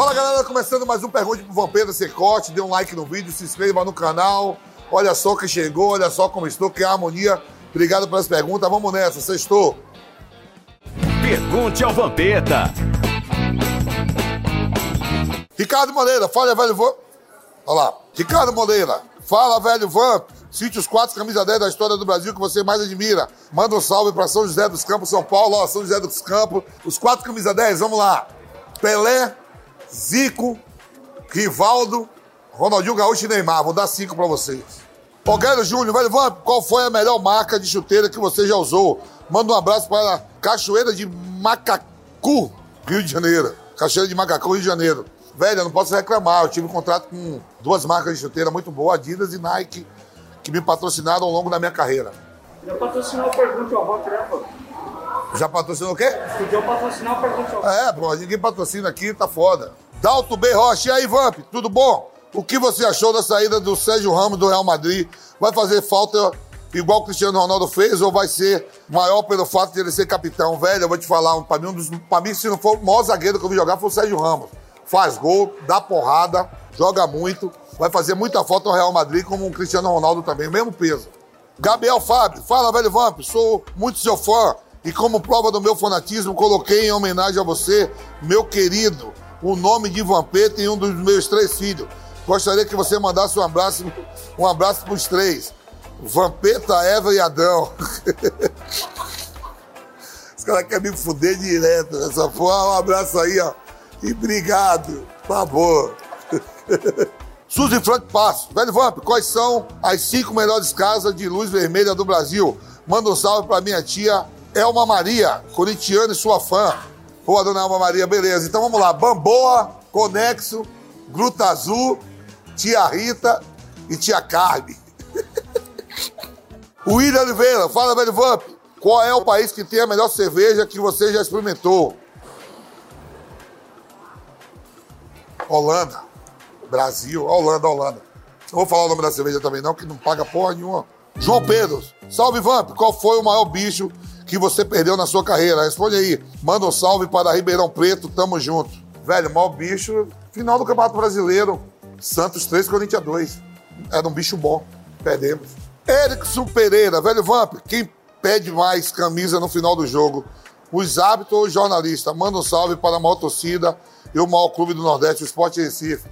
Fala galera, começando mais um Pergunte pro Vampeta Sem Corte. Dê um like no vídeo, se inscreva no canal. Olha só quem chegou, olha só como estou, que é a harmonia. Obrigado pelas perguntas, vamos nessa, sextou. Pergunte ao Vampeta. Ricardo Moreira, fala velho Vamp. Olha lá. Ricardo Moreira, fala velho Vamp. Cite os quatro camisas 10 da história do Brasil que você mais admira. Manda um salve para São José dos Campos, São Paulo. Ó, São José dos Campos. Os quatro camisas 10, vamos lá. Pelé, Zico, Rivaldo, Ronaldinho Gaúcho e Neymar. Vou dar cinco para vocês. Rogério Júnior, velho qual foi a melhor marca de chuteira que você já usou? Manda um abraço para Cachoeira de Macacu, Rio de Janeiro. Cachoeira de Macacu, Rio de Janeiro. Velho, eu não posso reclamar. Eu tive um contrato com duas marcas de chuteira muito boas, Adidas e Nike, que me patrocinaram ao longo da minha carreira. Já patrocinou o Pergunte ao Rock, né, pô? Já patrocinou o quê? Podia patrocinar o Pergunte. É, pô, ninguém patrocina aqui, tá foda. Dalto B. Rocha, e aí, Vamp, tudo bom? O que você achou da saída do Sérgio Ramos do Real Madrid? Vai fazer falta igual o Cristiano Ronaldo fez ou vai ser maior pelo fato de ele ser capitão? Velho, eu vou te falar, pra, mim, um dos, pra mim, se não for o maior zagueiro que eu vi jogar, foi o Sérgio Ramos. Faz gol, dá porrada, joga muito, vai fazer muita falta ao Real Madrid, como o Cristiano Ronaldo também, o mesmo peso. Gabriel Fábio, fala, velho Vamp, sou muito seu fã e como prova do meu fanatismo, coloquei em homenagem a você, meu querido, o nome de Vampeta em um dos meus três filhos. Gostaria que você mandasse um abraço, um abraço pros três. Vampeta, Eva e Adão. Os caras querem me fuder direto nessa porra. Um abraço aí, ó. E obrigado. Por favor. Suzy Frank Passo. Velho Vamp, quais são as cinco melhores casas de luz vermelha do Brasil? Manda um salve pra minha tia Elma Maria, corintiana e sua fã. Boa, dona Elma Maria, beleza. Então vamos lá. Bamboa, Conexo, Gruta Azul, Tia Rita e Tia Carme. William Oliveira, fala, velho Vamp. Qual é o país que tem a melhor cerveja que você já experimentou? Holanda. Brasil. Holanda, Holanda. Não vou falar o nome da cerveja também não, que não paga porra nenhuma. João Pedro, salve Vamp. Qual foi o maior bicho que você perdeu na sua carreira? Responde aí. Manda um salve para Ribeirão Preto, tamo junto. Velho, maior bicho, final do Campeonato Brasileiro. Santos 3, Corinthians 2. Era um bicho bom. Perdemos. Erickson Pereira, velho Vamp, quem pede mais camisa no final do jogo? Os hábitos ou os jornalistas? Manda um salve para a maior torcida e o maior clube do Nordeste, o Esporte Recife.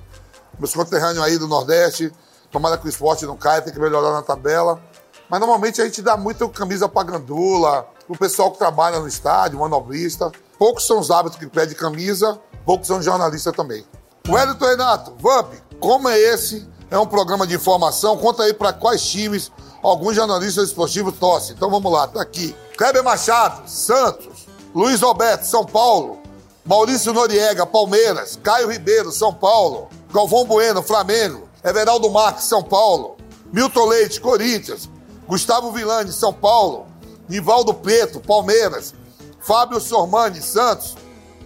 Meus conterrâneos aí do Nordeste, tomara que o esporte não caia, tem que melhorar na tabela. Mas normalmente a gente dá muito camisa pra gandula, o pessoal que trabalha no estádio, manobrista. Poucos são os hábitos que pedem camisa, poucos são jornalistas também. Wellington Renato, Vamp, como é esse? É um programa de informação. Conta aí para quais times alguns jornalistas esportivos torcem. Então vamos lá, tá aqui. Kleber Machado, Santos. Luiz Roberto, São Paulo. Maurício Noriega, Palmeiras. Caio Ribeiro, São Paulo. Galvão Bueno, Flamengo. Everaldo Marques, São Paulo. Milton Leite, Corinthians. Gustavo Villani, São Paulo. Nivaldo Preto, Palmeiras. Fábio Sormani, Santos.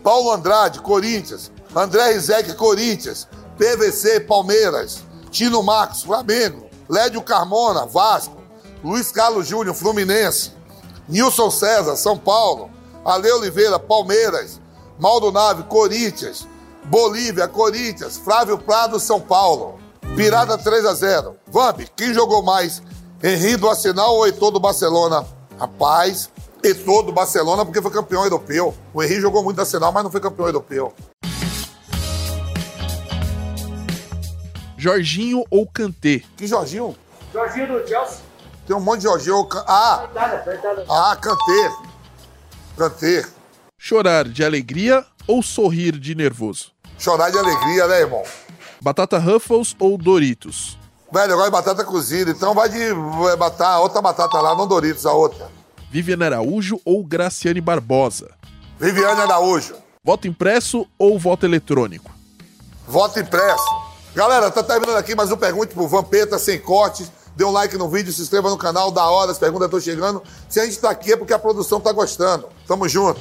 Paulo Andrade, Corinthians. André Rizek, Corinthians. PVC, Palmeiras. Tino Marcos, Flamengo. Lédio Carmona, Vasco. Luiz Carlos Júnior, Fluminense. Nilson César, São Paulo. Ale Oliveira, Palmeiras. Maldo Nave, Corinthians. Bolívia, Corinthians. Flávio Prado, São Paulo. Virada 3 a 0 Vamp, quem jogou mais? Henrique do Arsenal ou Heitor do Barcelona? Rapaz, Heitor do Barcelona porque foi campeão europeu. O Henrique jogou muito no Arsenal, mas não foi campeão europeu. Jorginho ou Kanté? Que Jorginho? Jorginho do Chelsea. Tem um monte de Jorginho. Ah, ah, Kanté. Kanté. Chorar de alegria ou sorrir de nervoso? Chorar de alegria, né, irmão? Batata Ruffles ou Doritos? Velho, eu gosto de batata cozida, então vai de vai batata, outra batata lá, não Doritos, a outra. Viviane Araújo ou Graciane Barbosa? Viviane Araújo. Voto impresso ou voto eletrônico? Voto impresso. Galera, tá terminando aqui mais um Pergunte pro Vampeta sem cortes. Dê um like no vídeo, se inscreva no canal, da hora, as perguntas estão chegando. Se a gente tá aqui é porque a produção tá gostando. Tamo junto.